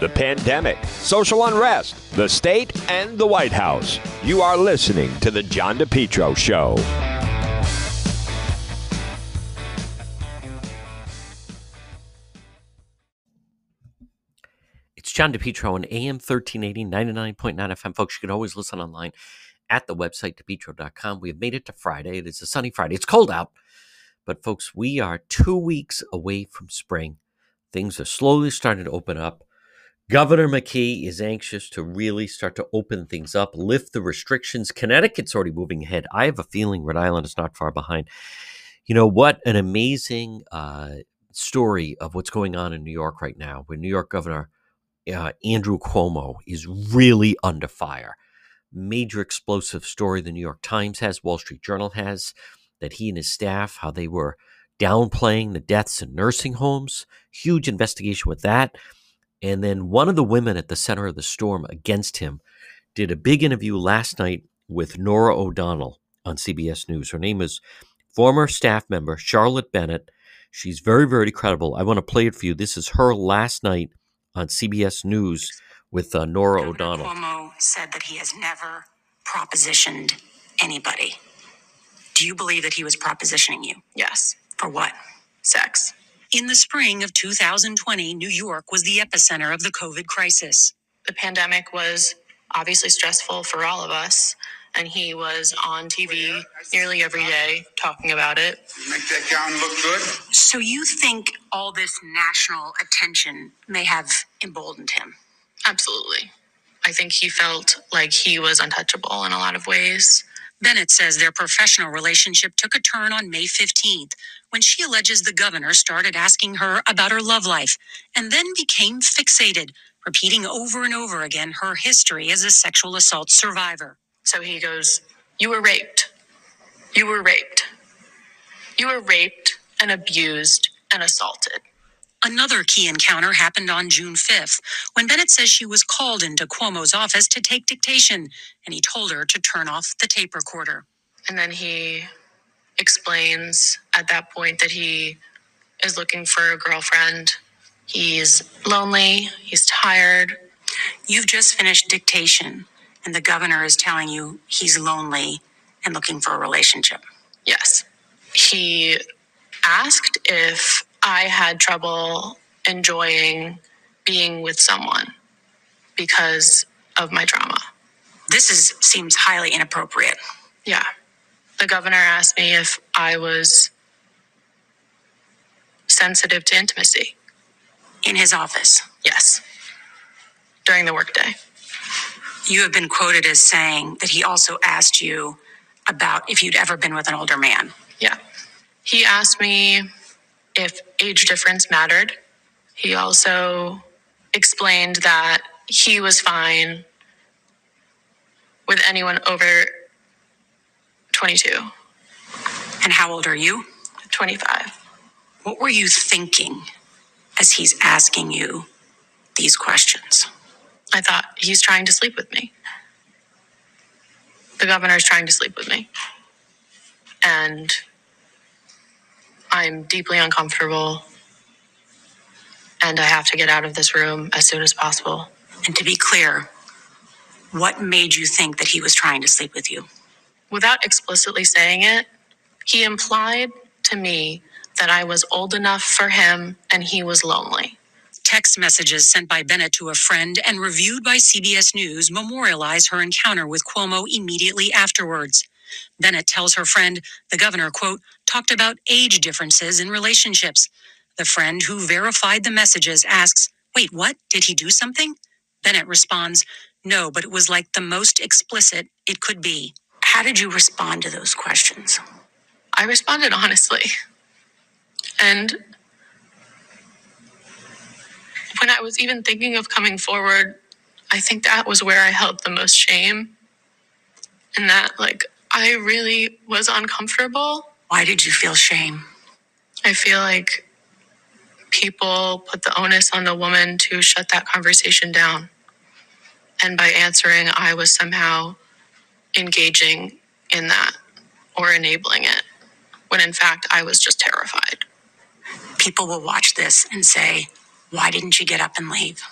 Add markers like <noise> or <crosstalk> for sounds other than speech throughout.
the pandemic, social unrest, the state, and the White House. You are listening to The John DePetro Show. It's John DePetro on AM 1380, 99.9 FM. Folks, you can always listen online at the website, depetro.com. We have made it to Friday. It is a sunny Friday. It's cold out. But, folks, we are two weeks away from spring. Things are slowly starting to open up. Governor McKee is anxious to really start to open things up, lift the restrictions. Connecticut's already moving ahead. I have a feeling Rhode Island is not far behind. You know what? An amazing uh, story of what's going on in New York right now, where New York Governor uh, Andrew Cuomo is really under fire. Major explosive story the New York Times has, Wall Street Journal has, that he and his staff, how they were downplaying the deaths in nursing homes. Huge investigation with that. And then one of the women at the center of the storm against him did a big interview last night with Norah O'Donnell on CBS News. Her name is former staff member Charlotte Bennett. She's very, very credible. I want to play it for you. This is her last night on CBS News with uh, Norah Governor O'Donnell. Cuomo said that he has never propositioned anybody. Do you believe that he was propositioning you? Yes. For what? Sex. In the spring of 2020, New York was the epicenter of the COVID crisis. The pandemic was obviously stressful for all of us, and he was on TV nearly every day talking about it. Make that gown look good. So you think all this national attention may have emboldened him? Absolutely. I think he felt like he was untouchable in a lot of ways. Bennett says their professional relationship took a turn on May 15th when she alleges the governor started asking her about her love life and then became fixated, repeating over and over again her history as a sexual assault survivor. So he goes, You were raped. You were raped. You were raped and abused and assaulted. Another key encounter happened on June 5th when Bennett says she was called into Cuomo's office to take dictation and he told her to turn off the tape recorder. And then he explains at that point that he is looking for a girlfriend. He's lonely, he's tired. You've just finished dictation and the governor is telling you he's lonely and looking for a relationship. Yes. He asked if I had trouble enjoying being with someone because of my trauma. This is seems highly inappropriate. Yeah. The governor asked me if I was sensitive to intimacy. In his office, Yes. During the workday. you have been quoted as saying that he also asked you about if you'd ever been with an older man. Yeah. He asked me if age difference mattered. He also explained that he was fine with anyone over 22, And how old are you? 25. What were you thinking as he's asking you these questions? I thought he's trying to sleep with me. The governor's trying to sleep with me. And I'm deeply uncomfortable. And I have to get out of this room as soon as possible. And to be clear, what made you think that he was trying to sleep with you? Without explicitly saying it, he implied to me that I was old enough for him and he was lonely. Text messages sent by Bennett to a friend and reviewed by CBS News memorialize her encounter with Cuomo immediately afterwards. Bennett tells her friend the governor, quote, talked about age differences in relationships. The friend who verified the messages asks, Wait, what? Did he do something? Bennett responds, No, but it was like the most explicit it could be. How did you respond to those questions? I responded honestly. And when I was even thinking of coming forward, I think that was where I held the most shame. And that, like, I really was uncomfortable. Why did you feel shame? I feel like people put the onus on the woman to shut that conversation down. And by answering, I was somehow engaging in that or enabling it, when in fact, I was just terrified. People will watch this and say, Why didn't you get up and leave?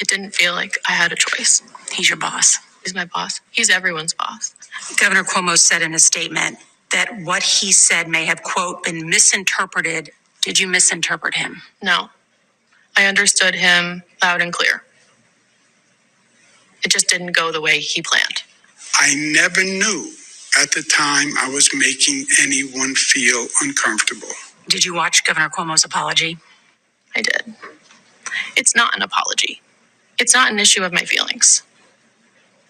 It didn't feel like I had a choice. He's your boss. He's my boss. He's everyone's boss. Governor Cuomo said in a statement that what he said may have, quote, been misinterpreted. Did you misinterpret him? No, I understood him loud and clear. It just didn't go the way he planned. I never knew at the time I was making anyone feel uncomfortable. Did you watch Governor Cuomo's apology? I did. It's not an apology. It's not an issue of my feelings.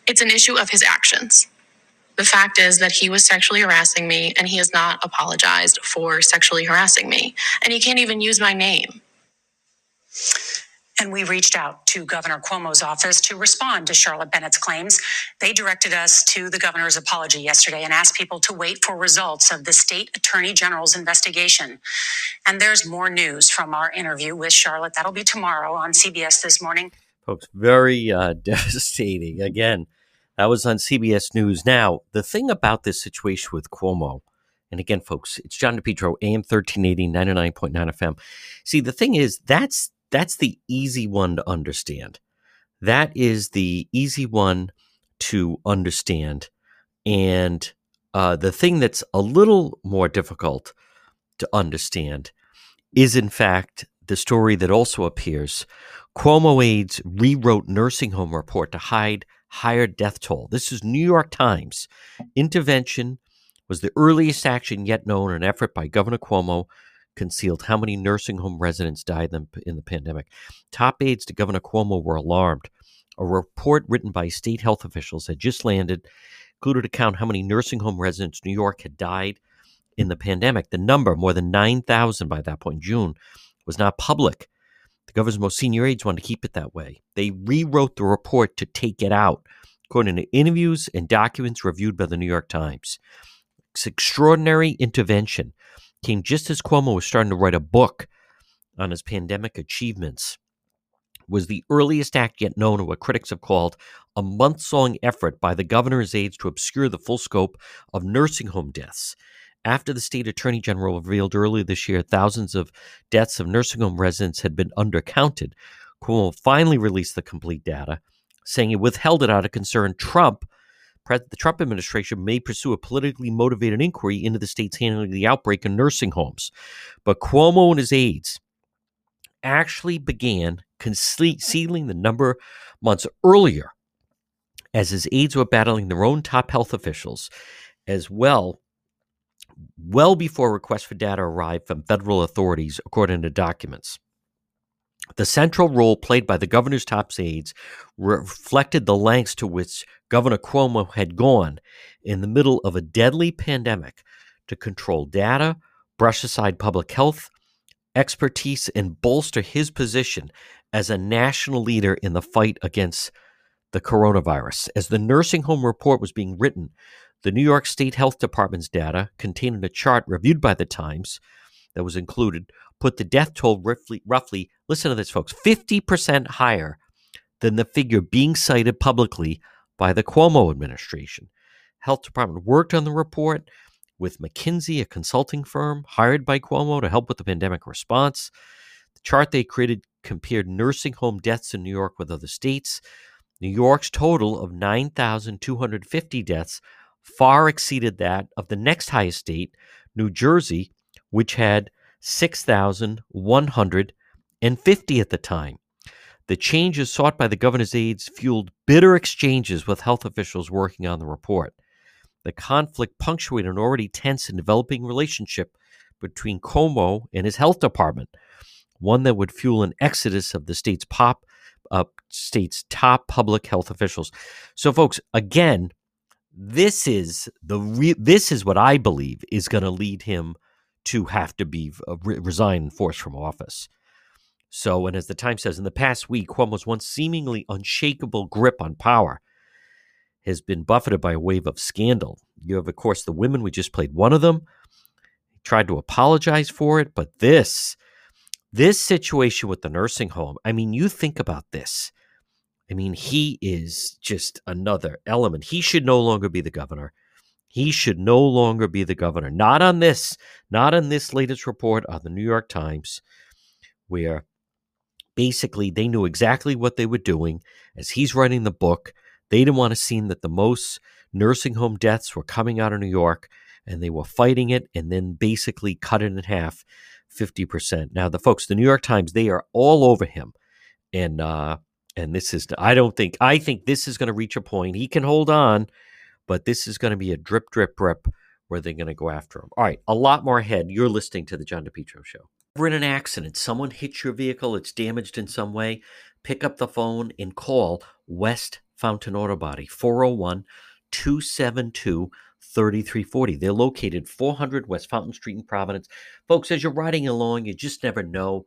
It's an issue of his actions. The fact is that he was sexually harassing me and he has not apologized for sexually harassing me. And he can't even use my name. And we reached out to Governor Cuomo's office to respond to Charlotte Bennett's claims. They directed us to the governor's apology yesterday and asked people to wait for results of the state attorney general's investigation. And there's more news from our interview with Charlotte. That'll be tomorrow on CBS This Morning. Folks, very uh, <laughs> devastating. Again, that was on CBS News. Now, the thing about this situation with Cuomo, and again, folks, it's John DePetro, AM 1380, 99.9 FM. See, the thing is, that's that's the easy one to understand. That is the easy one to understand. And uh, the thing that's a little more difficult to understand is, in fact, the story that also appears. Cuomo aides rewrote nursing home report to hide higher death toll. This is New York Times. Intervention was the earliest action yet known, an effort by Governor Cuomo concealed how many nursing home residents died in the pandemic. Top aides to Governor Cuomo were alarmed. A report written by state health officials had just landed, included a count how many nursing home residents New York had died in the pandemic. The number, more than 9,000 by that point, June, was not public. The governor's most senior aides wanted to keep it that way. They rewrote the report to take it out, according to interviews and documents reviewed by the New York Times. It's extraordinary intervention came just as Cuomo was starting to write a book on his pandemic achievements. Was the earliest act yet known of what critics have called a months long effort by the governor's aides to obscure the full scope of nursing home deaths. After the state attorney general revealed earlier this year thousands of deaths of nursing home residents had been undercounted, Cuomo finally released the complete data, saying he withheld it out of concern Trump the Trump administration may pursue a politically motivated inquiry into the state's handling of the outbreak in nursing homes. But Cuomo and his aides actually began concealing the number months earlier as his aides were battling their own top health officials as well well before requests for data arrived from federal authorities according to documents the central role played by the governor's top aides reflected the lengths to which Governor Cuomo had gone in the middle of a deadly pandemic to control data, brush aside public health expertise, and bolster his position as a national leader in the fight against the coronavirus. As the nursing home report was being written, the New York State Health Department's data, contained in a chart reviewed by the Times that was included, put the death toll roughly, roughly listen to this, folks, 50% higher than the figure being cited publicly by the Cuomo administration. Health Department worked on the report with McKinsey, a consulting firm hired by Cuomo to help with the pandemic response. The chart they created compared nursing home deaths in New York with other states. New York's total of 9,250 deaths far exceeded that of the next highest state, New Jersey, which had 6,150 at the time. The changes sought by the governor's aides fueled bitter exchanges with health officials working on the report. The conflict punctuated an already tense and developing relationship between Cuomo and his health department, one that would fuel an exodus of the state's pop uh, state's top public health officials. So, folks, again, this is the re- this is what I believe is going to lead him to have to be uh, re- resign forced from office. So, and as the Times says, in the past week, Cuomo's once seemingly unshakable grip on power has been buffeted by a wave of scandal. You have, of course, the women. We just played one of them. He tried to apologize for it, but this, this situation with the nursing home. I mean, you think about this. I mean, he is just another element. He should no longer be the governor. He should no longer be the governor. Not on this, not on this latest report on the New York Times, where basically they knew exactly what they were doing as he's writing the book. They didn't want to see that the most nursing home deaths were coming out of New York and they were fighting it and then basically cut it in half 50%. Now the folks, the New York Times, they are all over him. And uh and this is I don't think I think this is going to reach a point. He can hold on, but this is going to be a drip drip drip where they're going to go after him. All right, a lot more ahead. You're listening to the John DePetro show. We're in an accident. Someone hits your vehicle, it's damaged in some way. Pick up the phone and call West Fountain Auto Body 401 272 3340. They're located 400 West Fountain Street in Providence. Folks, as you're riding along, you just never know.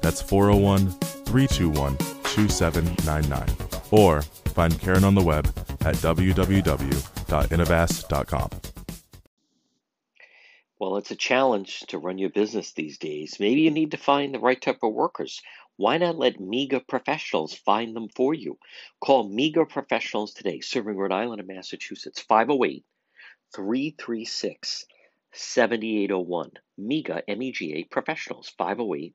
That's 401 321 2799. Or find Karen on the web at www.innovast.com. Well, it's a challenge to run your business these days. Maybe you need to find the right type of workers. Why not let MEGA professionals find them for you? Call MEGA professionals today, serving Rhode Island and Massachusetts, 508 336 7801. MEGA, M E G A professionals, 508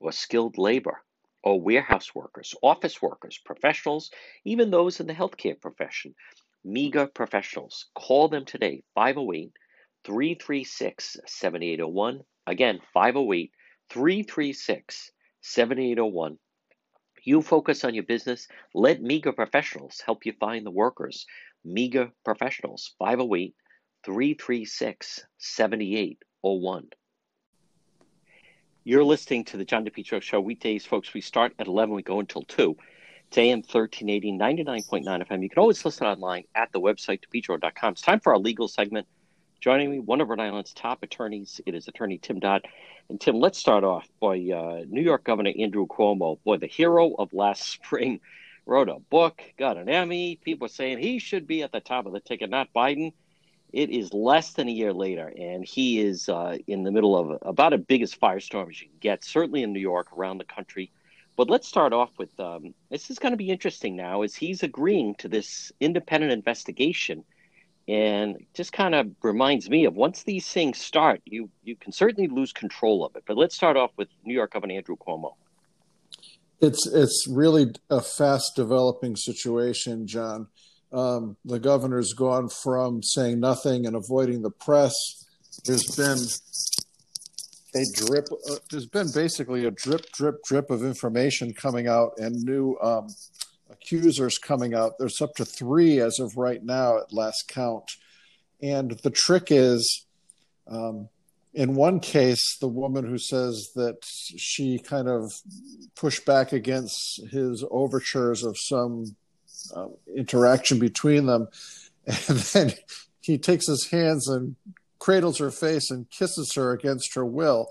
or skilled labor or warehouse workers, office workers, professionals, even those in the healthcare profession. MEGA Professionals. Call them today 508 336 7801. Again, 508 336 7801. You focus on your business. Let MEGA professionals help you find the workers. MEGA professionals, 508 336 7801. You're listening to the John DePetro Show weekdays, folks. We start at 11, we go until 2. It's AM 1380, 99.9 FM. You can always listen online at the website, depetro.com. It's time for our legal segment. Joining me, one of Rhode Island's top attorneys, it is attorney Tim Dodd. And Tim, let's start off. by uh, New York Governor Andrew Cuomo, boy, the hero of last spring, wrote a book, got an Emmy. People saying he should be at the top of the ticket, not Biden. It is less than a year later, and he is uh, in the middle of about as big as firestorm as you can get, certainly in New York, around the country. But let's start off with um, this is going to be interesting now, as he's agreeing to this independent investigation – and just kind of reminds me of once these things start, you you can certainly lose control of it. But let's start off with New York Governor Andrew Cuomo. It's it's really a fast developing situation, John. Um, the governor's gone from saying nothing and avoiding the press. There's been a drip. Uh, there's been basically a drip, drip, drip of information coming out and new um, accusers coming out. There's up to three as of right now at last count. And the trick is, um, in one case, the woman who says that she kind of pushed back against his overtures of some uh, interaction between them, <laughs> and then he takes his hands and cradles her face and kisses her against her will.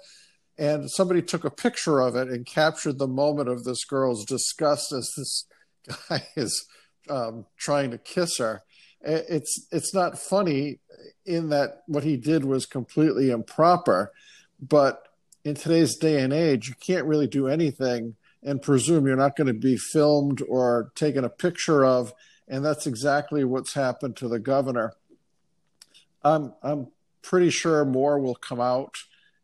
And somebody took a picture of it and captured the moment of this girl's disgust as this <laughs> guy is um, trying to kiss her. It's it's not funny in that what he did was completely improper, but in today's day and age, you can't really do anything and presume you're not going to be filmed or taken a picture of, and that's exactly what's happened to the governor. I'm I'm pretty sure more will come out.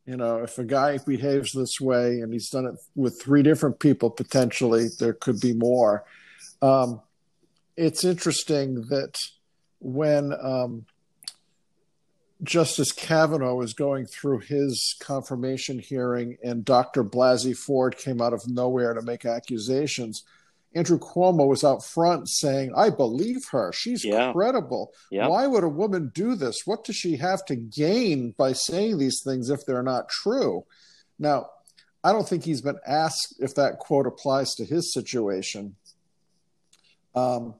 You know, if a guy behaves this way and he's done it with three different people, potentially there could be more. Um, it's interesting that when um, Justice Kavanaugh was going through his confirmation hearing and Dr. Blasey Ford came out of nowhere to make accusations, Andrew Cuomo was out front saying, I believe her. She's yeah. credible. Yeah. Why would a woman do this? What does she have to gain by saying these things if they're not true? Now, I don't think he's been asked if that quote applies to his situation. Um,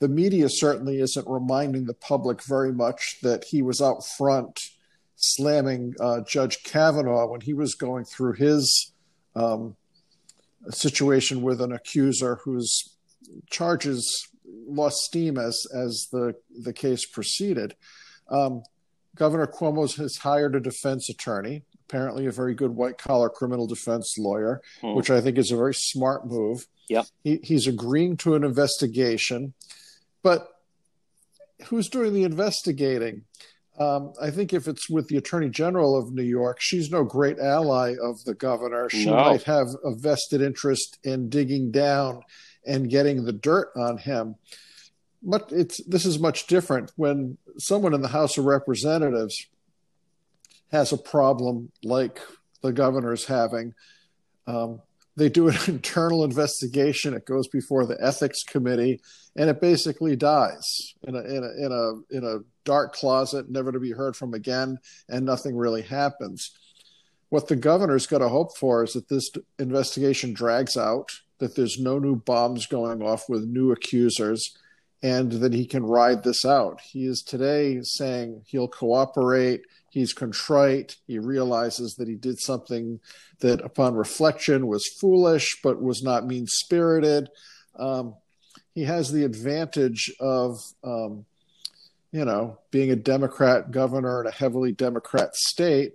the media certainly isn't reminding the public very much that he was out front slamming uh, Judge Kavanaugh when he was going through his um, situation with an accuser whose charges lost steam as as the the case proceeded. Um, Governor Cuomo has hired a defense attorney, apparently a very good white collar criminal defense lawyer, hmm. which I think is a very smart move. Yep. He, he's agreeing to an investigation, but who's doing the investigating? Um, I think if it's with the Attorney General of New York, she's no great ally of the governor. She no. might have a vested interest in digging down and getting the dirt on him. But it's this is much different when someone in the House of Representatives has a problem like the governor's having. Um, they do an <laughs> internal investigation. It goes before the ethics committee, and it basically dies in a in a in a in a dark closet, never to be heard from again, and nothing really happens. What the governor's got to hope for is that this investigation drags out, that there's no new bombs going off with new accusers, and that he can ride this out. He is today saying he'll cooperate He's contrite. He realizes that he did something that, upon reflection, was foolish, but was not mean spirited. Um, he has the advantage of, um, you know, being a Democrat governor in a heavily Democrat state.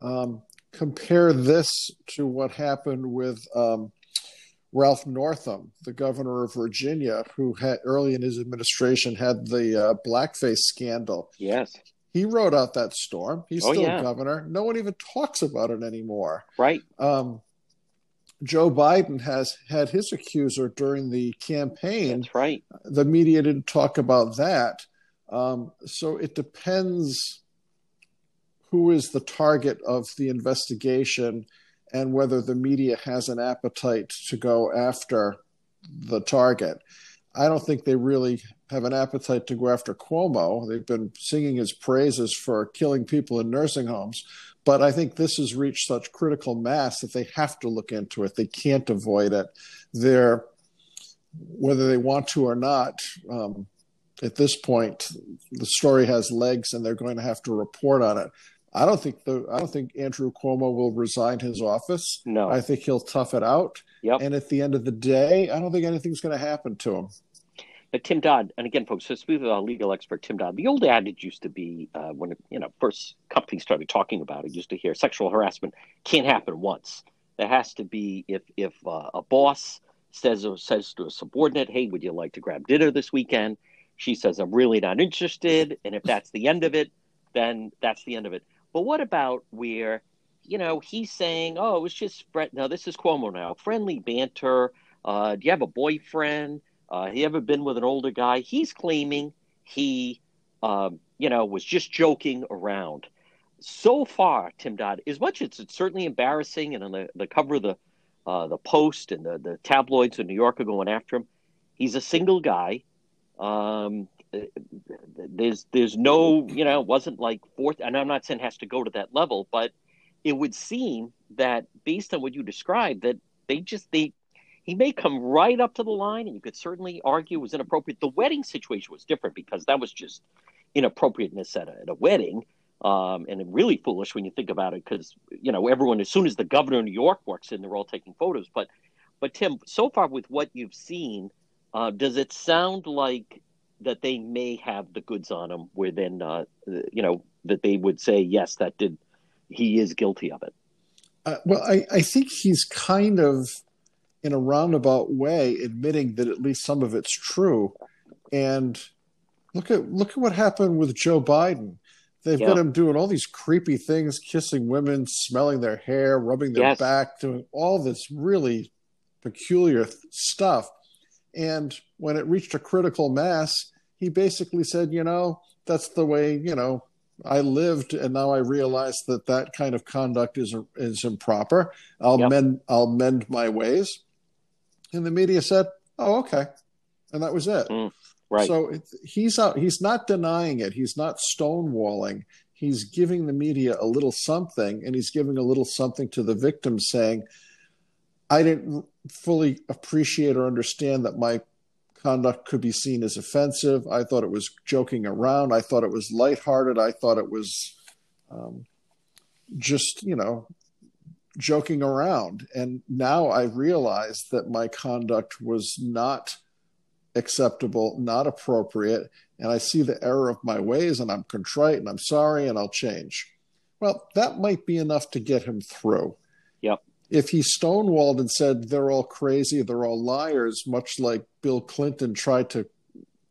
Um, compare this to what happened with um, Ralph Northam, the governor of Virginia, who had early in his administration had the uh, blackface scandal. Yes. He rode out that storm. He's oh, still yeah. governor. No one even talks about it anymore. Right. Um, Joe Biden has had his accuser during the campaign. That's right. The media didn't talk about that. Um, so it depends who is the target of the investigation and whether the media has an appetite to go after the target. I don't think they really have an appetite to go after Cuomo. They've been singing his praises for killing people in nursing homes. But I think this has reached such critical mass that they have to look into it. They can't avoid it. They're, whether they want to or not, um, at this point, the story has legs and they're going to have to report on it. I don't think the I don't think Andrew Cuomo will resign his office. No, I think he'll tough it out. Yep. And at the end of the day, I don't think anything's going to happen to him. But Tim Dodd, and again, folks, so speaking of our legal expert, Tim Dodd, the old adage used to be uh, when you know first companies started talking about it, used to hear sexual harassment can't happen once. There has to be if if uh, a boss says or says to a subordinate, "Hey, would you like to grab dinner this weekend?" She says, "I'm really not interested," and if that's the end of it, then that's the end of it. But what about where you know he's saying, "Oh, it was just Brett." Now this is Cuomo now, friendly banter. Uh, do you have a boyfriend? Uh, he ever been with an older guy? He's claiming he, um, you know, was just joking around. So far, Tim Dodd, as much as it's certainly embarrassing, and on the, the cover of the uh, the Post and the, the tabloids in New York are going after him. He's a single guy. Um, there's there's no you know wasn't like fourth, and I'm not saying has to go to that level, but it would seem that based on what you described, that they just they he may come right up to the line, and you could certainly argue it was inappropriate. The wedding situation was different because that was just inappropriateness at a, at a wedding. Um, and really foolish when you think about it, because you know everyone. As soon as the governor of New York walks in, they're all taking photos. But, but Tim, so far with what you've seen, uh, does it sound like that they may have the goods on him? Where then, uh, you know, that they would say yes, that did, he is guilty of it. Uh, well, I, I think he's kind of, in a roundabout way, admitting that at least some of it's true. And look at look at what happened with Joe Biden. They've got him doing all these creepy things, kissing women, smelling their hair, rubbing their Yes. back, doing all this really peculiar th- stuff. And when it reached a critical mass, he basically said, you know, that's the way, you know, I lived, and now I realize that that kind of conduct is is improper. I'll Yep. mend I'll mend my ways. And the media said, "Oh, okay," and that was it. Right. So it, he's out. He's not denying it. He's not stonewalling. He's giving the media a little something, and he's giving a little something to the victims, saying, "I didn't fully appreciate or understand that my conduct could be seen as offensive. I thought it was joking around. I thought it was lighthearted. I thought it was um, just, you know, joking around. And now I realize that my conduct was not acceptable, not appropriate. And I see the error of my ways and I'm contrite and I'm sorry and I'll change. Well, that might be enough to get him through. Yep. If he stonewalled and said they're all crazy, they're all liars, much like Bill Clinton tried to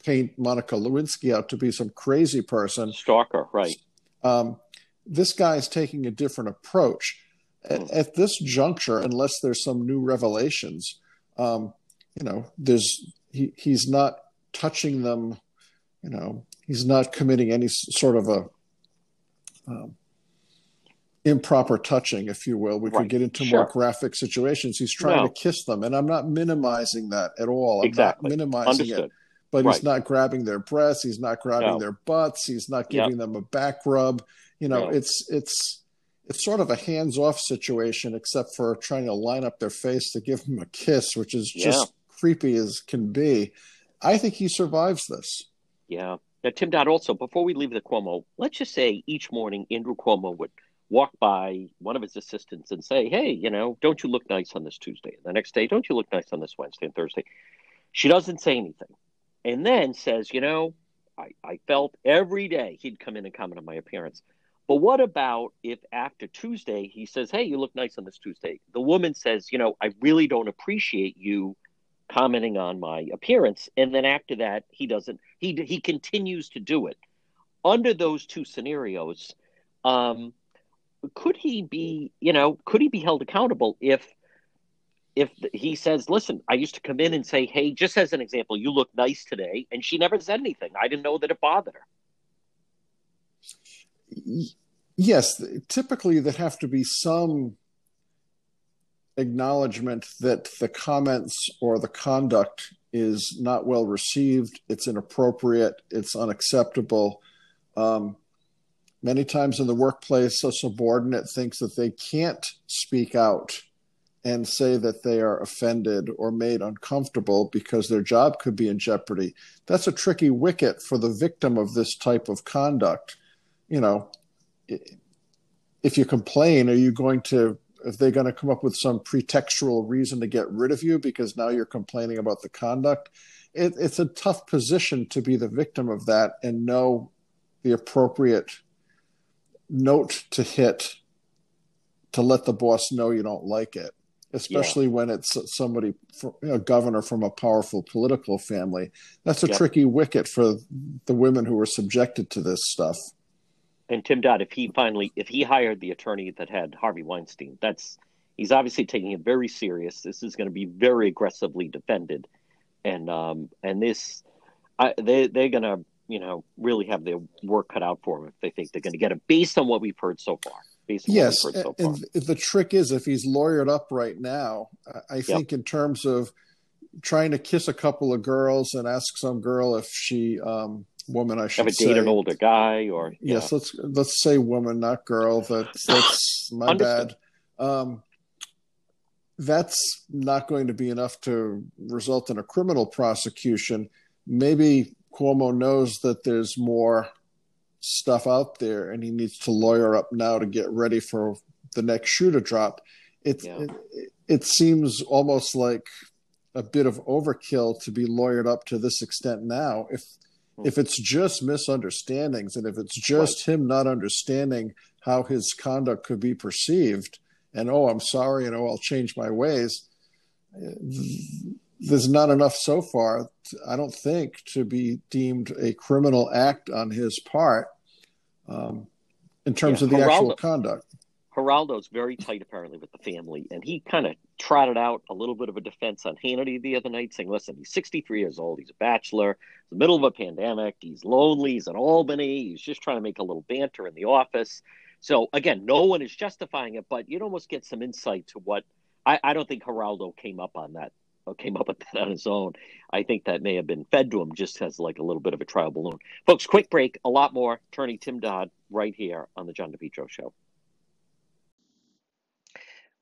paint Monica Lewinsky out to be some crazy person, Stalker, right? um, this is taking a different approach. At, at this juncture, unless there's some new revelations, um, you know, there's he, he's not touching them. You know, he's not committing any sort of a um, improper touching, if you will. We Right. could get into Sure. more graphic situations. He's trying No. to kiss them, and I'm not minimizing that at all. I'm Exactly. not minimizing it but Right. he's not grabbing their breasts he's not grabbing No. their butts he's not Yep. giving them a back rub you know No. it's it's it's sort of a hands-off situation except for trying to line up their face to give him a kiss which is just creepy as can be i think he survives this Yeah. Now, Tim Dodd, also, before we leave the Cuomo, let's just say each morning Andrew Cuomo would walk by one of his assistants and say, Hey, you know, don't you look nice on this Tuesday? The next day, don't you look nice on this Wednesday and Thursday? She doesn't say anything. And then says, You know, I, I felt every day he'd come in and comment on my appearance. But what about if after Tuesday he says, Hey, you look nice on this Tuesday? The woman says, You know, I really don't appreciate you commenting on my appearance. And then after that he doesn't he he continues to do it. Under those two scenarios um could he be you know could he be held accountable if if he says listen i used to come in and say hey just as an example you look nice today and she never said anything. I didn't know that it bothered her yes typically there have to be some acknowledgement that the comments or the conduct is not well received it's inappropriate it's unacceptable. Um, many times in the workplace a subordinate thinks that they can't speak out and say that they are offended or made uncomfortable because their job could be in jeopardy. That's a tricky wicket for the victim of this type of conduct you know if you complain are you going to if they're going to come up with some pretextual reason to get rid of you because now you're complaining about the conduct? It, it's a tough position to be the victim of that and know the appropriate note to hit to let the boss know you don't like it especially when it's somebody a governor from a powerful political family. That's a Yeah. tricky wicket for the women who were subjected to this stuff and tim dodd if he finally if he hired the attorney that had harvey weinstein that's he's obviously taking it very serious. This is going to be very aggressively defended. And um and this I, they they're going to you know really have their work cut out for them if they think they're going to get it based on what we've heard so far based on yes what we've heard so and th- the trick is if he's lawyered up right now I- i think in terms of trying to kiss a couple of girls and ask some girl if she um woman i should have a date an older guy or yes let's let's say woman not girl that's <sighs> that's my Understood. bad um that's not going to be enough to result in a criminal prosecution. Maybe Cuomo knows that there's more stuff out there and he needs to lawyer up now to get ready for the next shoe to drop. It, yeah. it, it seems almost like a bit of overkill to be lawyered up to this extent now. If. If it's just misunderstandings and if it's just right. him not understanding how his conduct could be perceived, and oh, I'm sorry, and oh, I'll change my ways. There's not enough so far, I don't think, to be deemed a criminal act on his part um, in terms yeah, of the Geraldo, actual conduct. Geraldo's very tight, apparently, with the family, and he kind of trotted out a little bit of a defense on Hannity the other night, saying, "Listen, he's 63 years old, he's a bachelor, in the middle of a pandemic, he's lonely, he's in Albany, he's just trying to make a little banter in the office." So again, no one is justifying it, but you'd almost get some insight to what I, I don't think Geraldo came up on that or came up with that on his own. I think that may have been fed to him just as like a little bit of a trial balloon. Folks, quick break, a lot more. Attorney Tim Dodd right here on the John DePetro Show.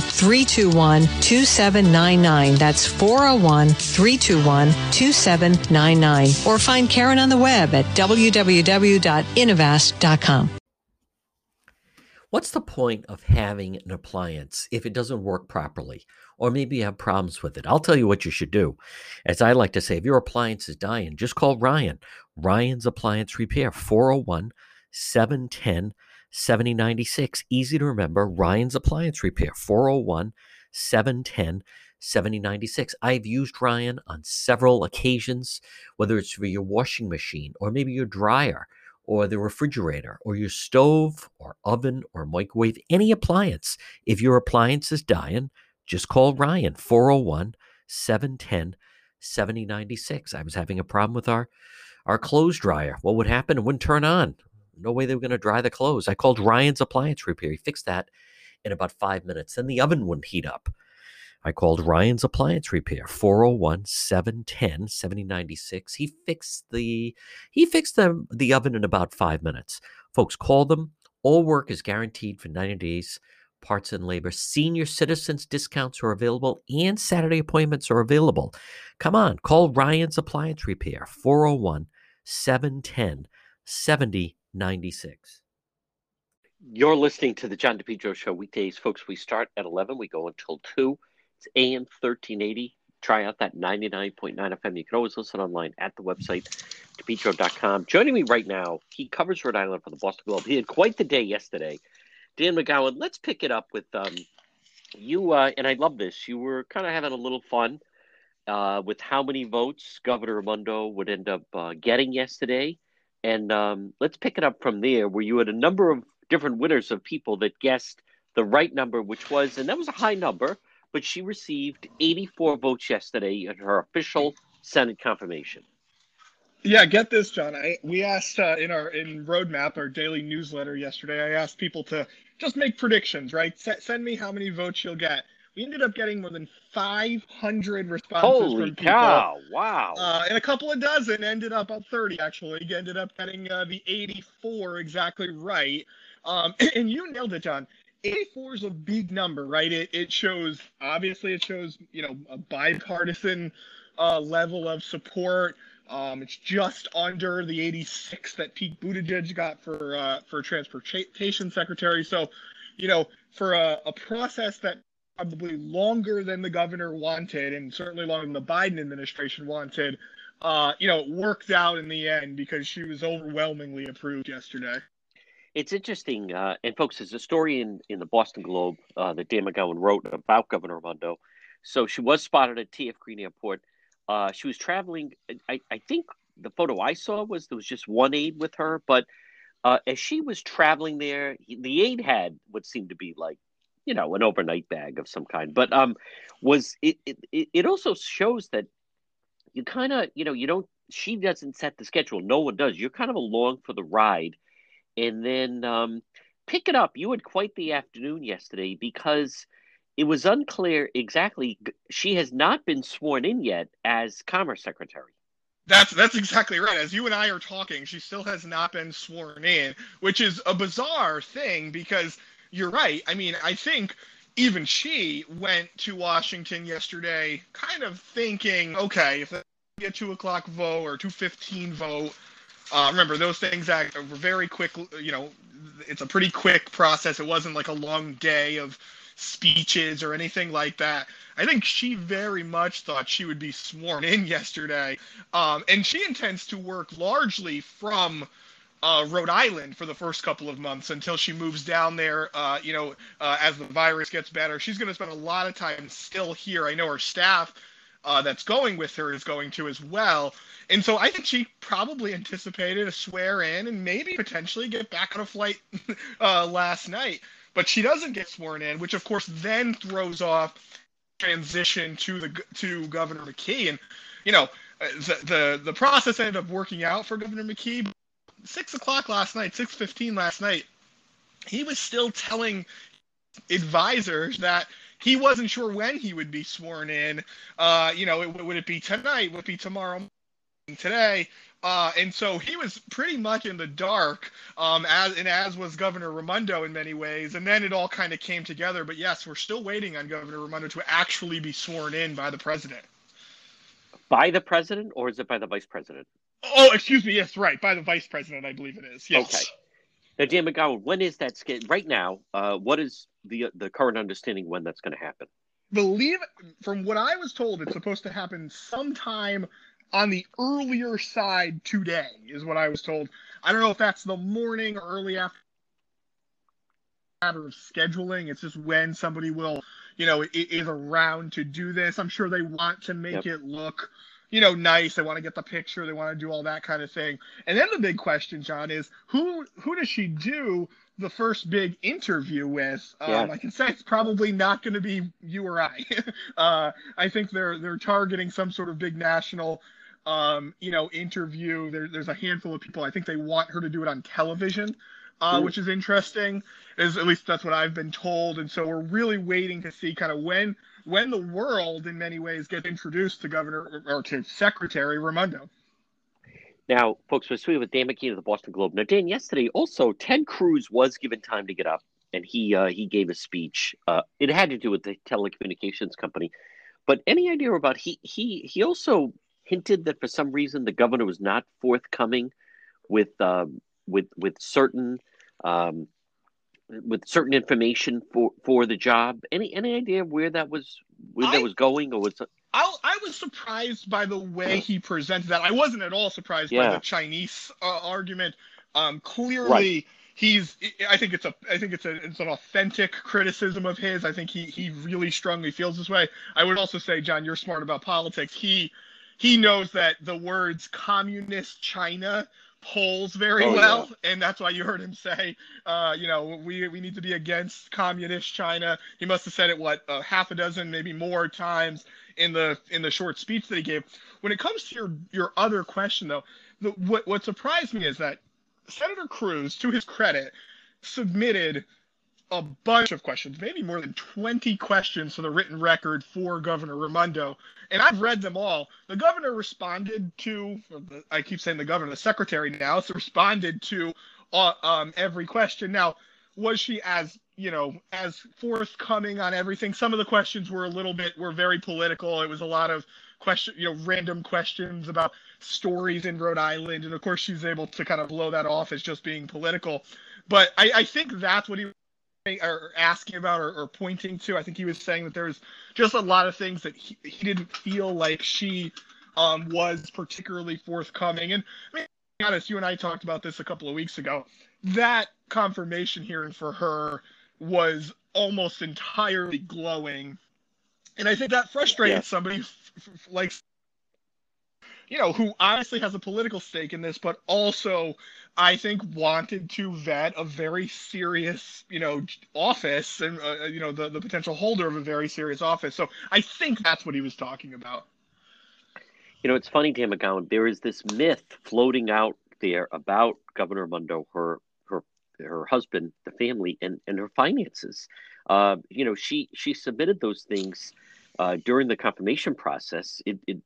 321 2799. That's 401 321 2799. Or find Karen on the web at www.innovast.com. What's the point of having an appliance if it doesn't work properly? Or maybe you have problems with it. I'll tell you what you should do. As I like to say, if your appliance is dying, just call Ryan. Ryan's Appliance Repair, 401 710 7096. Easy to remember. Ryan's Appliance Repair, 401 710 7096. I've used Ryan on several occasions, whether it's for your washing machine or maybe your dryer or the refrigerator or your stove or oven or microwave, any appliance. If your appliance is dying, just call Ryan, 401 710 7096. I was having a problem with our our clothes dryer. What would happen? It wouldn't turn on no way they were going to dry the clothes. I called Ryan's Appliance Repair. He fixed that in about five minutes. Then the oven wouldn't heat up. I called Ryan's Appliance Repair, 401 710 7096. He fixed the he fixed the, the oven in about five minutes. Folks, call them. All work is guaranteed for 90 days. Parts and labor. Senior citizens discounts are available and Saturday appointments are available. Come on, call Ryan's Appliance Repair, 401 710 70 96. You're listening to the John DePetro Show weekdays, folks. We start at 11, we go until 2. It's AM 1380. Try out that 99.9 FM. You can always listen online at the website, depetro.com. Joining me right now, he covers Rhode Island for the Boston Globe. He had quite the day yesterday. Dan McGowan, let's pick it up with um, you, uh, and I love this. You were kind of having a little fun uh, with how many votes Governor Raimondo would end up uh, getting yesterday. And um, let's pick it up from there, where you had a number of different winners of people that guessed the right number, which was, and that was a high number, but she received 84 votes yesterday in her official Senate confirmation. Yeah, get this, John. I, we asked uh, in our in Rhode Map, our daily newsletter yesterday. I asked people to just make predictions, right? S- send me how many votes you'll get. We ended up getting more than 500 responses Holy from people. cow! Wow. Uh, and a couple of dozen ended up about 30 actually ended up getting uh, the 84 exactly right um, <clears throat> and you nailed it john 84 is a big number right it, it shows obviously it shows you know a bipartisan uh, level of support um, it's just under the 86 that Pete Buttigieg got for uh, for transportation secretary. So, you know, for a, a process that probably longer than the governor wanted, and certainly longer than the Biden administration wanted, uh, you know, worked out in the end because she was overwhelmingly approved yesterday. It's interesting, uh, and folks, there's a story in, in the Boston Globe uh, that Dan McGowan wrote about Governor Raimondo. So she was spotted at TF Green Airport uh, she was traveling. I, I think the photo I saw was there was just one aide with her, but uh, as she was traveling there, he, the aide had what seemed to be like, you know, an overnight bag of some kind. But um, was it? It, it also shows that you kind of, you know, you don't. She doesn't set the schedule. No one does. You're kind of along for the ride, and then um, pick it up. You had quite the afternoon yesterday because it was unclear exactly. She has not been sworn in yet as Commerce Secretary. That's that's exactly right. As you and I are talking, she still has not been sworn in, which is a bizarre thing because you're right. I mean, I think even she went to Washington yesterday, kind of thinking, okay, if they get two o'clock vote or two fifteen vote, uh, remember those things act were very quick. You know, it's a pretty quick process. It wasn't like a long day of speeches or anything like that. I think she very much thought she would be sworn in <laughs> yesterday. Um, and she intends to work largely from uh, Rhode Island for the first couple of months until she moves down there. Uh, you know, uh, as the virus gets better, she's going to spend a lot of time still here. I know her staff uh, that's going with her is going to as well. And so I think she probably anticipated a swear in and maybe potentially get back on a flight <laughs> uh, last night but she doesn't get sworn in, which of course then throws off transition to the to Governor McKee, and you know the the, the process ended up working out for Governor McKee. Six o'clock last night, six fifteen last night, he was still telling advisors that he wasn't sure when he would be sworn in. Uh, you know, it, would it be tonight? Would it be tomorrow? Today, uh, and so he was pretty much in the dark, um, as and as was Governor Raimondo in many ways. And then it all kind of came together. But yes, we're still waiting on Governor Raimondo to actually be sworn in by the president. By the president, or is it by the vice president? Oh, excuse me. Yes, right, by the vice president, I believe it is. Yes. Okay. Now, Dan McGowan, when is that scheduled? Right now, uh, what is the the current understanding when that's going to happen? Believe from what I was told, it's supposed to happen sometime on the earlier side today, is what I was told. I don't know if that's the morning or early after matter of scheduling. It's just when somebody will, you know, is around to do this. I'm sure they want to make yep. it look, you know, nice. They want to get the picture. They want to do all that kind of thing. And then the big question, John, is who who does she do the first big interview with? Um. I can say it's probably not going to be you or I. <laughs> uh, I think they're they're targeting some sort of big national um, you know, interview. There, there's a handful of people. I think they want her to do it on television, uh, which is interesting. Is at least that's what I've been told. And so we're really waiting to see kind of when when the world, in many ways, gets introduced to Governor or to Secretary Raimondo. Now, folks, we're speaking with Dan McKee of the Boston Globe. Now, Dan, yesterday also Ted Cruz was given time to get up, and he uh, he gave a speech. Uh, it had to do with the telecommunications company, but any idea about he he he also hinted that for some reason the governor was not forthcoming with um, with with certain um, with certain information for for the job. Any any idea where that was where I, that was going or was? I, I was surprised by the way he presented that. I wasn't at all surprised yeah. by the Chinese uh, argument. Um, clearly. Right. He's. I think it's a. I think it's a. It's an authentic criticism of his. I think he. He really strongly feels this way. I would also say, John, you're smart about politics. He he knows that the words communist China polls very oh, well, yeah. and that's why you heard him say, uh, you know, we we need to be against communist China. He must have said it what uh, half a dozen, maybe more times in the in the short speech that he gave. When it comes to your your other question, though, the, what what surprised me is that Senator Cruz, to his credit, submitted a bunch of questions, maybe more than 20 questions for the written record for Governor Raimondo, and I've read them all. The governor responded to, I keep saying the governor, the secretary now, so responded to uh, um, every question. Now, was she as you know as forthcoming on everything? Some of the questions were a little bit were very political. It was a lot of question, you know, random questions about stories in Rhode Island, and of course she's able to kind of blow that off as just being political. But I, I think that's what he or asking about or, or, pointing to. I think he was saying that there was just a lot of things that he, he didn't feel like she um, was particularly forthcoming. And I mean, be honest, you and I talked about this a couple of weeks ago. That confirmation hearing for her was almost entirely glowing. And I think that frustrated yeah. somebody like you know, who honestly has a political stake in this, but also I think wanted to vet a very serious, you know, office and uh, you know the the potential holder of a very serious office. So I think that's what he was talking about. You know, it's funny, Dan McGowan. There is this myth floating out there about Governor Mundo, her her her husband, the family, and and her finances. Uh, you know, she she submitted those things uh, during the confirmation process. It, it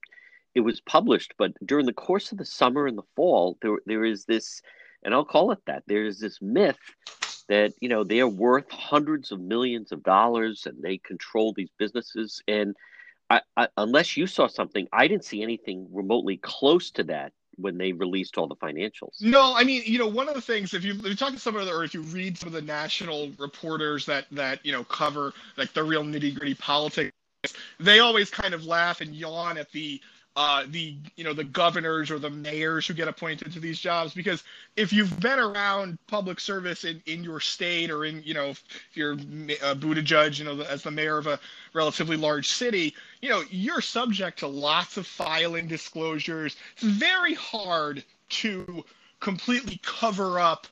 it was published, but during the course of the summer and the fall, there there is this, and I'll call it that. There is this myth that you know they are worth hundreds of millions of dollars and they control these businesses. And I, I, unless you saw something, I didn't see anything remotely close to that when they released all the financials. No, I mean, you know, one of the things if you, if you talk to some of the or if you read some of the national reporters that that you know cover like the real nitty gritty politics, they always kind of laugh and yawn at the uh, the you know the governors or the mayors who get appointed to these jobs because if you've been around public service in, in your state or in you know if you're a Buttigieg you know as the mayor of a relatively large city you know you're subject to lots of filing disclosures it's very hard to completely cover up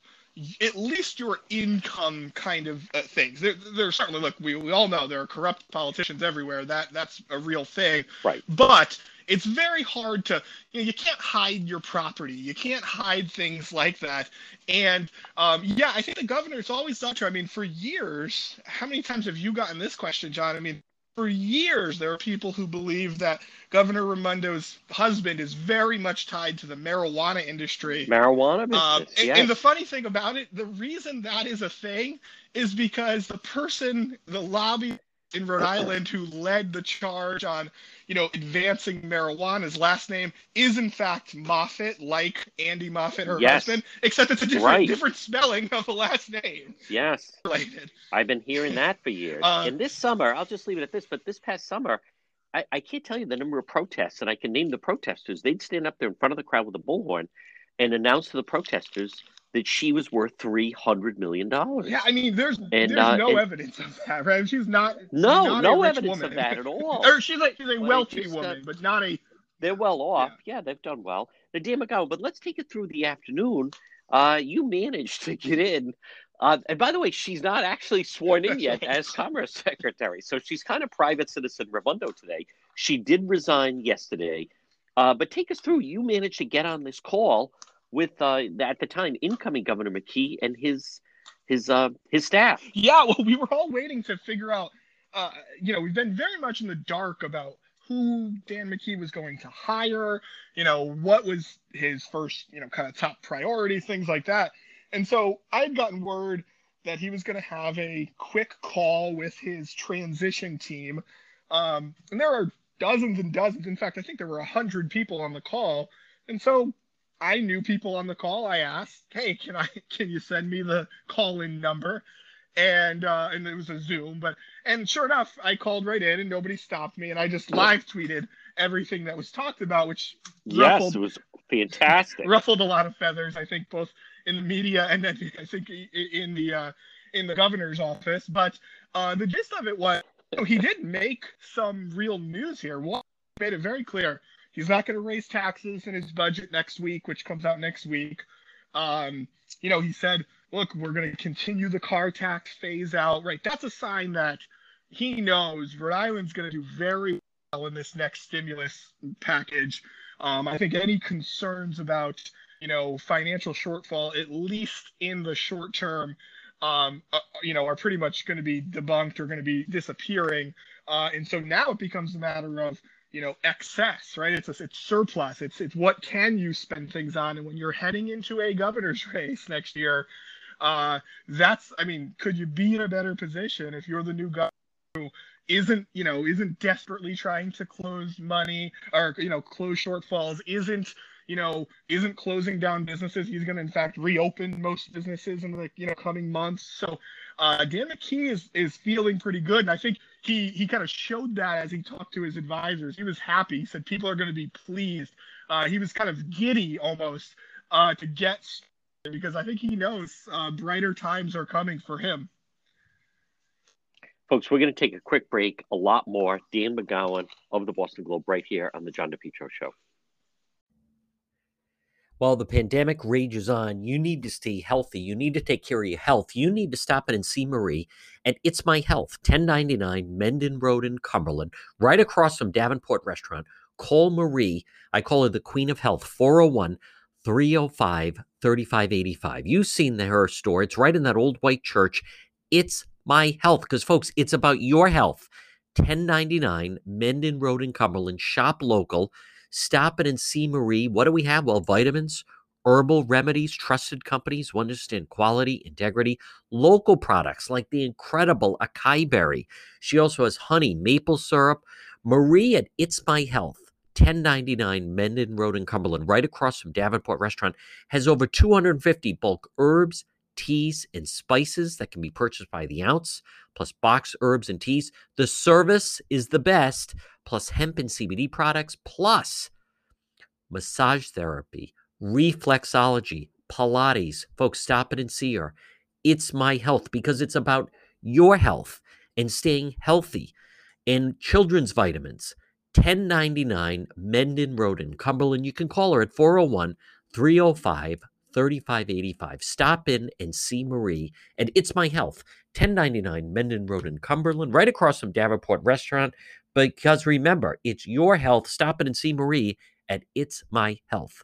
at least your income kind of uh, things. There, there certainly look. We, we all know there are corrupt politicians everywhere. That that's a real thing. Right. But it's very hard to you know you can't hide your property. You can't hide things like that. And um, yeah i think the governor's always thought to i mean for years how many times have you gotten this question john? I mean for years there are people who believe that governor raimondo's husband is very much tied to the marijuana industry. Marijuana business, um, and, yes. and the funny thing about it the reason that is a thing is because the person the lobby in Rhode Island who led the charge on, you know, advancing marijuana. His last name is in fact Moffat, like Andy Moffit, her yes. husband, except it's a different right. different spelling of the last name. Yes. Related. I've been hearing that for years. Uh, and this summer, I'll just leave it at this, but this past summer, I, I can't tell you the number of protests, and I can name the protesters. They'd stand up there in front of the crowd with a bullhorn and announce to the protesters that she was worth three hundred million dollars. Yeah, I mean, there's and, there's uh, no and, evidence of that, right? She's not. No, not no evidence woman. of that at all. <laughs> or she's like she's a wealthy woman, uh, but not a. They're well off. Yeah, yeah they've done well. The Dan McGowan, but let's take it through the afternoon. Uh, you managed to get in. Uh, and by the way, she's not actually sworn in yet as <laughs> Commerce Secretary, so she's kind of private citizen Raimondo today. She did resign yesterday, uh, but take us through. You managed to get on this call with uh, at the time incoming Governor McKee and his his uh, his staff. Yeah, <laughs> well, we were all waiting to figure out. Uh, you know, we've been very much in the dark about who Dan McKee was going to hire. You know, what was his first, you know, kind of top priority, things like that. And so I had gotten word that he was going to have a quick call with his transition team. Um, and there are dozens and dozens. In fact, I think there were a hundred people on the call. And so I knew people on the call. I asked, "Hey, can I <laughs> can you send me the call-in number?" And uh, and it was a Zoom, but and sure enough, I called right in, and nobody stopped me, and I just live tweeted everything that was talked about, which yes, ruffled, it was fantastic, ruffled a lot of feathers. I think both in the media and then I think in the uh, in the governor's office. But uh, the gist of it was, you know, he did make some real news here. One made it very clear He's not going to raise taxes in his budget next week, which comes out next week. Um, you know, he said, look, we're going to continue the car tax phase out. Right. That's a sign that he knows Rhode Island's going to do very well in this next stimulus package. Um, I think any concerns about, you know, financial shortfall, at least in the short term, um, uh, you know, are pretty much going to be debunked or going to be disappearing. Uh, and so now it becomes a matter of you know excess, right? It's a, it's surplus. It's it's what can you spend things on, and when you're heading into a governor's <laughs> race next year, uh, that's I mean, could you be in a better position if you're the new governor who isn't you know isn't desperately trying to close money or you know close shortfalls, isn't you know, isn't closing down businesses. He's going to, in fact, reopen most businesses in the you know coming months. So uh, Dan McKee is is feeling pretty good, and I think he he kind of showed that as he talked to his advisors. He was happy. He said people are going to be pleased. Uh, he was kind of giddy almost uh, to get because I think he knows uh, brighter times are coming for him. Folks, we're going to take a quick break. A lot more. Dan McGowan of the Boston Globe right here on the John DePetro Show. While the pandemic rages on, you need to stay healthy. You need to take care of your health. You need to stop in and see Marie at It's My Health, 1099 Mendon Road in Cumberland, right across from Davenport Restaurant. Call Marie. I call her the Queen of Health, 401 305 3585. You've seen the, her store. It's right in that old white church. It's My Health, because, folks, it's about your health. 1099 Mendon Road in Cumberland. Shop local. Stop it and see Marie. What do we have? Well, vitamins, herbal remedies, trusted companies who understand quality, integrity, local products like the incredible acai berry. She also has honey, maple syrup. Marie at It's My Health. 1099 Mendon Road in Cumberland, right across from Davenport Restaurant, has over 250 bulk herbs, teas, and spices that can be purchased by the ounce, plus box herbs and teas. The service is the best plus hemp and CBD products, plus massage therapy, reflexology, Pilates. Folks, stop it and see her. It's my health because it's about your health and staying healthy. And children's vitamins, 1099 Mendon Road in Cumberland. You can call her at 401 305 3585. Stop in and see Marie. And it's my health, 1099 Mendon Road in Cumberland, right across from Davenport Restaurant. Because remember, it's your health. Stop in and see Marie at It's My Health.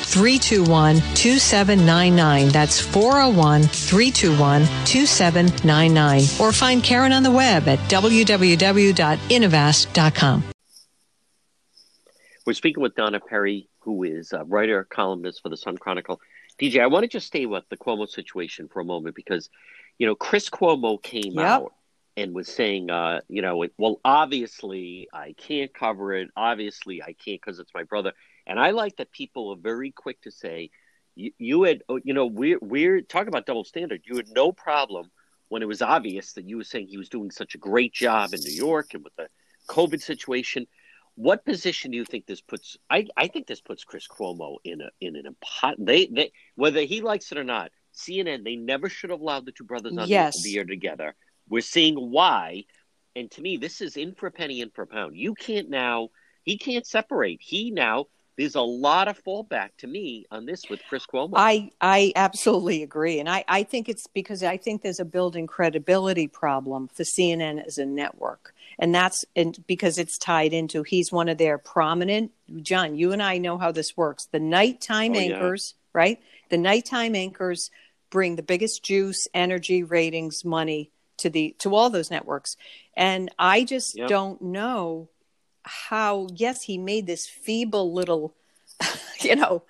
321 2799. That's 401 321 2799. Or find Karen on the web at www.innovast.com. We're speaking with Donna Perry, who is a writer, columnist for the Sun Chronicle. DJ, I want to just stay with the Cuomo situation for a moment because, you know, Chris Cuomo came yep. out and was saying, uh, you know, well, obviously I can't cover it. Obviously I can't because it's my brother. And I like that people are very quick to say, you, you had, oh, you know, we're, we're talking about double standard. You had no problem when it was obvious that you were saying he was doing such a great job in New York and with the COVID situation. What position do you think this puts? I, I think this puts Chris Cuomo in a in an important. They they whether he likes it or not, CNN they never should have allowed the two brothers on yes. the air together. We're seeing why, and to me, this is in for a penny, in for a pound. You can't now. He can't separate. He now there's a lot of fallback to me on this with Chris Cuomo. I, I absolutely agree. And I, I think it's because I think there's a building credibility problem for CNN as a network. And that's and because it's tied into he's one of their prominent John, you and I know how this works. The nighttime oh, anchors, yeah. right? The nighttime anchors bring the biggest juice, energy, ratings, money to the to all those networks. And I just yep. don't know how yes he made this feeble little <laughs> you know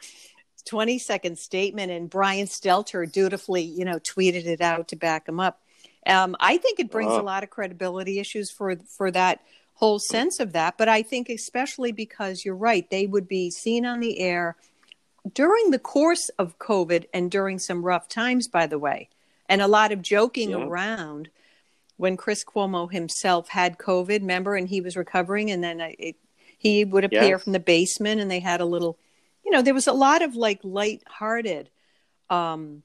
20 second statement and brian stelter dutifully you know tweeted it out to back him up um, i think it brings a lot of credibility issues for for that whole sense of that but i think especially because you're right they would be seen on the air during the course of covid and during some rough times by the way and a lot of joking yeah. around when Chris Cuomo himself had COVID, remember, and he was recovering, and then it, he would appear yes. from the basement, and they had a little, you know, there was a lot of like light-hearted um,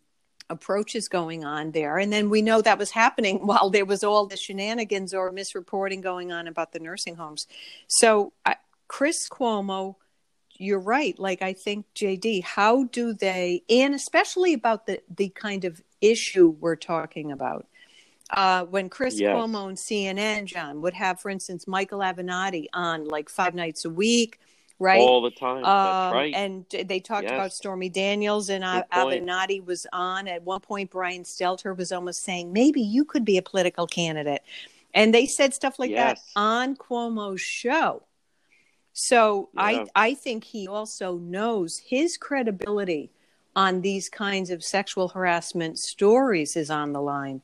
approaches going on there. And then we know that was happening <laughs> while there was all the shenanigans or misreporting going on about the nursing homes. So, I, Chris Cuomo, you're right. Like, I think, JD, how do they, and especially about the, the kind of issue we're talking about. Uh, when Chris Yes. Cuomo and CNN, John, would have, for instance, Michael Avenatti on like five nights a week, right? All the time. That's Um, right. And they talked Yes. about Stormy Daniels and uh, Avenatti was on. At one point, Brian Stelter was almost saying, maybe you could be a political candidate. And they said stuff like that on Cuomo's show. So Yeah. I, I think he also knows his credibility on these kinds of sexual harassment stories is on the line.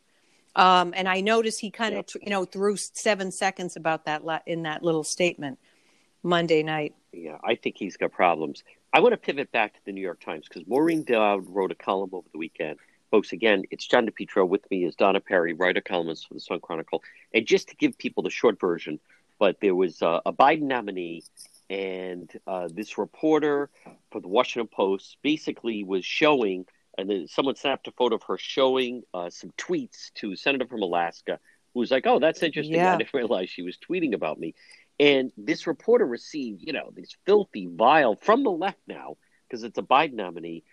Um, and I noticed he kind of, you know, threw seven seconds about that la- in that little statement Monday night. Yeah, I think he's got problems. I want to pivot back to the New York Times because Maureen Dowd wrote a column over the weekend. Folks, again, it's John DePetro. With me is Donna Perry, writer columnist for the Sun Chronicle. And just to give people the short version, but there was uh, a Biden nominee, and uh, this reporter for the Washington Post basically was showing, and then someone snapped a photo of her showing uh, some tweets to a senator from Alaska who was like, "Oh, that's interesting. Yeah. I didn't <laughs> realize she was tweeting about me." And this reporter received, you know, this filthy, vile from the left now because it's a Biden nominee.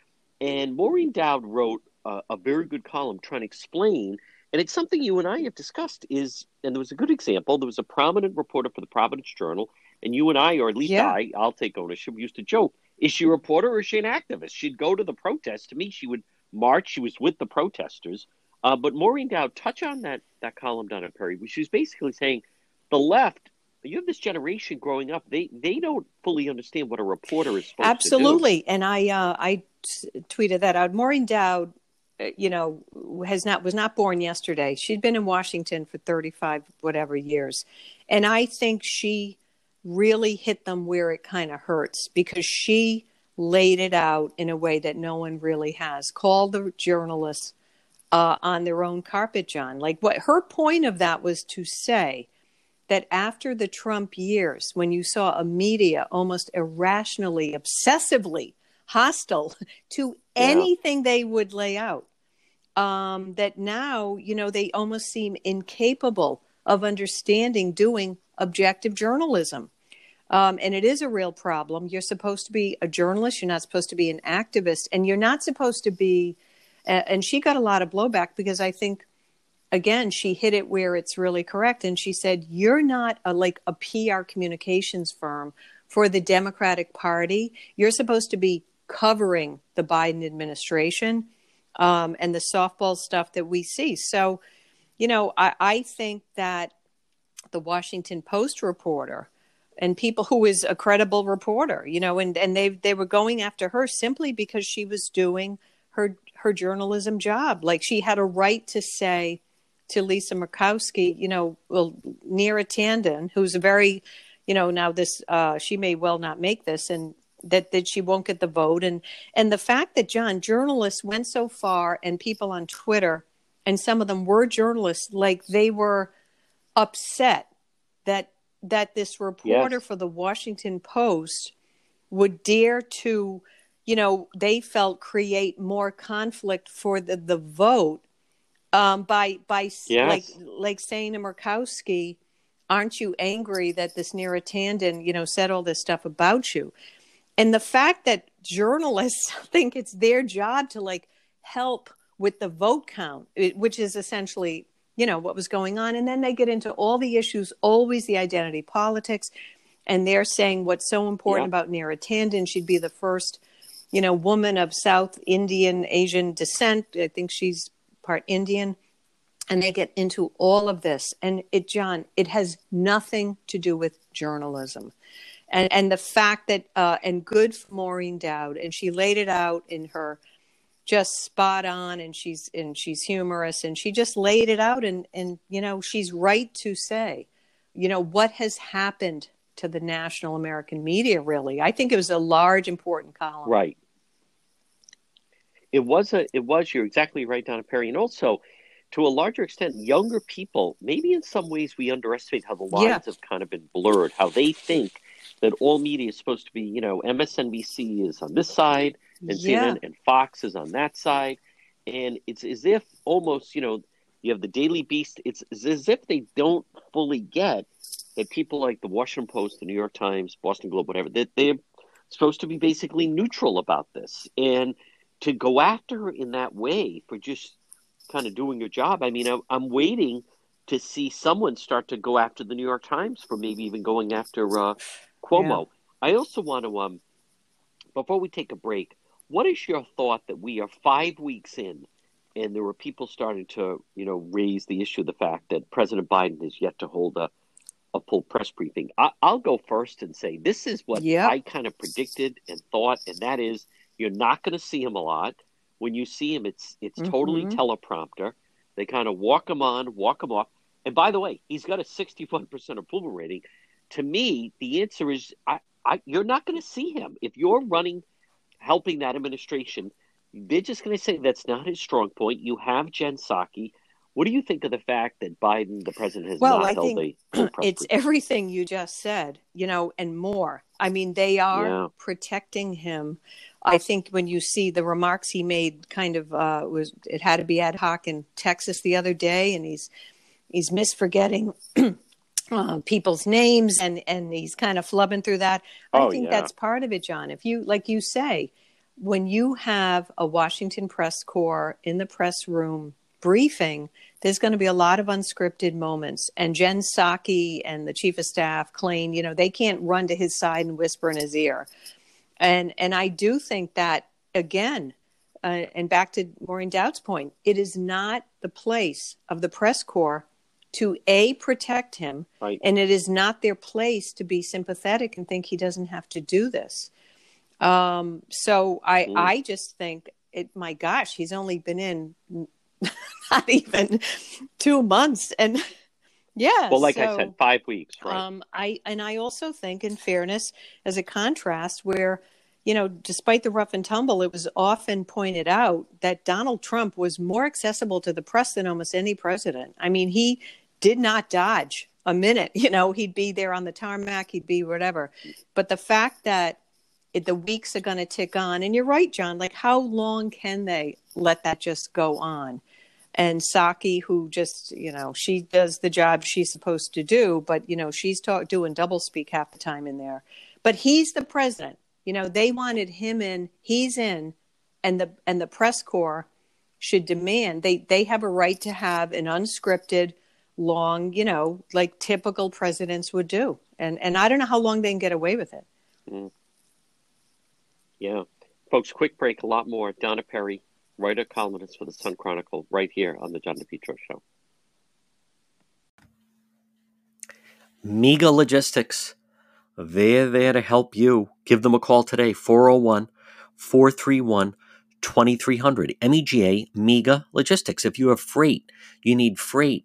And Maureen Dowd wrote uh, a very good column trying to explain, and it's something you and I have discussed. Is and there was a good example. There was a prominent reporter for the Providence Journal, and you and I, or at least Yeah. I, I'll take ownership. Used to joke: Is she a reporter or is she an activist? She'd go to the protest. To me, she would march. She was with the protesters. Uh, but Maureen Dowd, touch on that that column, Donna Perry. She was basically saying the left. You have this generation growing up. They they don't fully understand what a reporter is supposed. Absolutely. And I, uh, I t- tweeted that out. Maureen Dowd, uh, you know, has not, was not born yesterday. She'd been in Washington for 35, whatever years. And I think she really hit them where it kind of hurts because she laid it out in a way that no one really has. Called the journalists uh, on their own carpet, John. Like what her point of that was to say that after the Trump years, when you saw a media almost irrationally, obsessively hostile <laughs> to Yeah. anything they would lay out, um, that now, you know, they almost seem incapable of understanding doing objective journalism. Um, and it is a real problem. You're supposed to be a journalist, you're not supposed to be an activist, and you're not supposed to be. And she got a lot of blowback because I think again she hit it where it's really correct and she said you're not a, like a pr communications firm for the democratic party you're supposed to be covering the biden administration um, and the softball stuff that we see so you know I, I think that the washington post reporter and people who is a credible reporter you know and, and they they were going after her simply because she was doing her her journalism job. Like she had a right to say to Lisa Murkowski, you know, well, Neera Tanden, who's a very, you know, now this, uh, she may well not make this, and that that she won't get the vote, and and the fact that John journalists went so far, and people on Twitter, and some of them were journalists, like they were upset that that this reporter Yes. for the Washington Post would dare to, you know, they felt create more conflict for the the vote um, by by Yes. like like saying to Murkowski, "Aren't you angry that this Neera Tanden, you know, said all this stuff about you?" And the fact that journalists <laughs> think it's their job to like help with the vote count, which is essentially you know what was going on, and then they get into all the issues, always the identity politics, and they're saying what's so important Yeah. about Neera Tanden, she'd be the first you know, woman of South Indian Asian descent. I think she's part Indian. And they get into all of this. And it, John, it has nothing to do with journalism. And, and the fact that, uh, and good for Maureen Dowd, and she laid it out in her just spot on and she's and she's humorous and she just laid it out and and you know she's right to say you know what has happened to the national american media really i think it was a large important column Right. It was a. It was. You're exactly right, Donna Perry, and also, to a larger extent, younger people. Maybe in some ways we underestimate how the lines Yeah. have kind of been blurred. How they think that all media is supposed to be. You know, MSNBC is on this side, and Yeah. CNN and Fox is on that side, and it's as if almost you know you have the Daily Beast. It's as if they don't fully get that people like the Washington Post, the New York Times, Boston Globe, whatever, that they're supposed to be basically neutral about this. And to go after her in that way for just kind of doing your job, I mean, I'm, I'm waiting to see someone start to go after the New York Times for maybe even going after uh, Cuomo. Yeah. I also want to, um, before we take a break, what is your thought that we are five weeks in and there were people starting to, you know, raise the issue of the fact that President Biden is yet to hold a, a full press briefing. I, will go first and say this is what yep. I kind of predicted and thought, and that is you're not going to see him a lot. When you see him, it's it's mm-hmm. totally teleprompter. They kind of walk him on, walk him off. And by the way, he's got a 61% approval rating. To me, the answer is I, I, you're not going to see him if you're running, helping that administration they're just going to say that's not his strong point. You have Jen Psaki. What do you think of the fact that Biden, the president, has well, not I held think a <clears throat> it's everything you just said, you know, and more. I mean, they are yeah. protecting him. I think when you see the remarks he made, kind of uh, was it had to be ad hoc in Texas the other day, and he's he's misforgetting <clears throat> uh, people's names, and and he's kind of flubbing through that. Oh, I think yeah. that's part of it, John. If you like you say, when you have a Washington press corps in the press room briefing, there's going to be a lot of unscripted moments. And Jen Psaki and the chief of staff, Klain, you know, they can't run to his side and whisper in his ear. And and I do think that again, uh, and back to Maureen Dowd's point, it is not the place of the press corps to a protect him, right. and it is not their place to be sympathetic and think he doesn't have to do this. Um, so I mm. I just think it. My gosh, he's only been in <laughs> not even two months, and <laughs> yeah. Well, like so, I said, five weeks. Right. Um, I and I also think, in fairness, as a contrast, where you know, despite the rough and tumble, it was often pointed out that Donald Trump was more accessible to the press than almost any president. I mean, he did not dodge a minute. <laughs> You know, he'd be there on the tarmac, he'd be whatever. But the fact that it, the weeks are going to tick on. And you're right, John. Like, how long can they let that just go on? And Psaki, who just, you know, she does the job she's supposed to do, but, you know, she's talk, doing double speak half the time in there. But he's the president. You know, they wanted him in, he's in, and the and the press corps should demand they they have a right to have an unscripted, long, you know, like typical presidents would do. And and I don't know how long they can get away with it. Mm. Yeah. Folks, quick break, a lot more. Donna Perry, writer columnist for the Sun Chronicle, right here on the John DePetro Show. Mega Logistics. They're there to help you. Give them a call today, 401 431 2300. MEGA Mega Logistics. If you have freight, you need freight,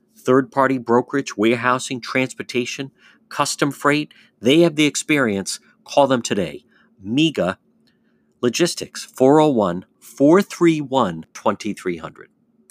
third party brokerage, warehousing, transportation, custom freight. They have the experience. Call them today. MEGA Logistics 401 431 2300.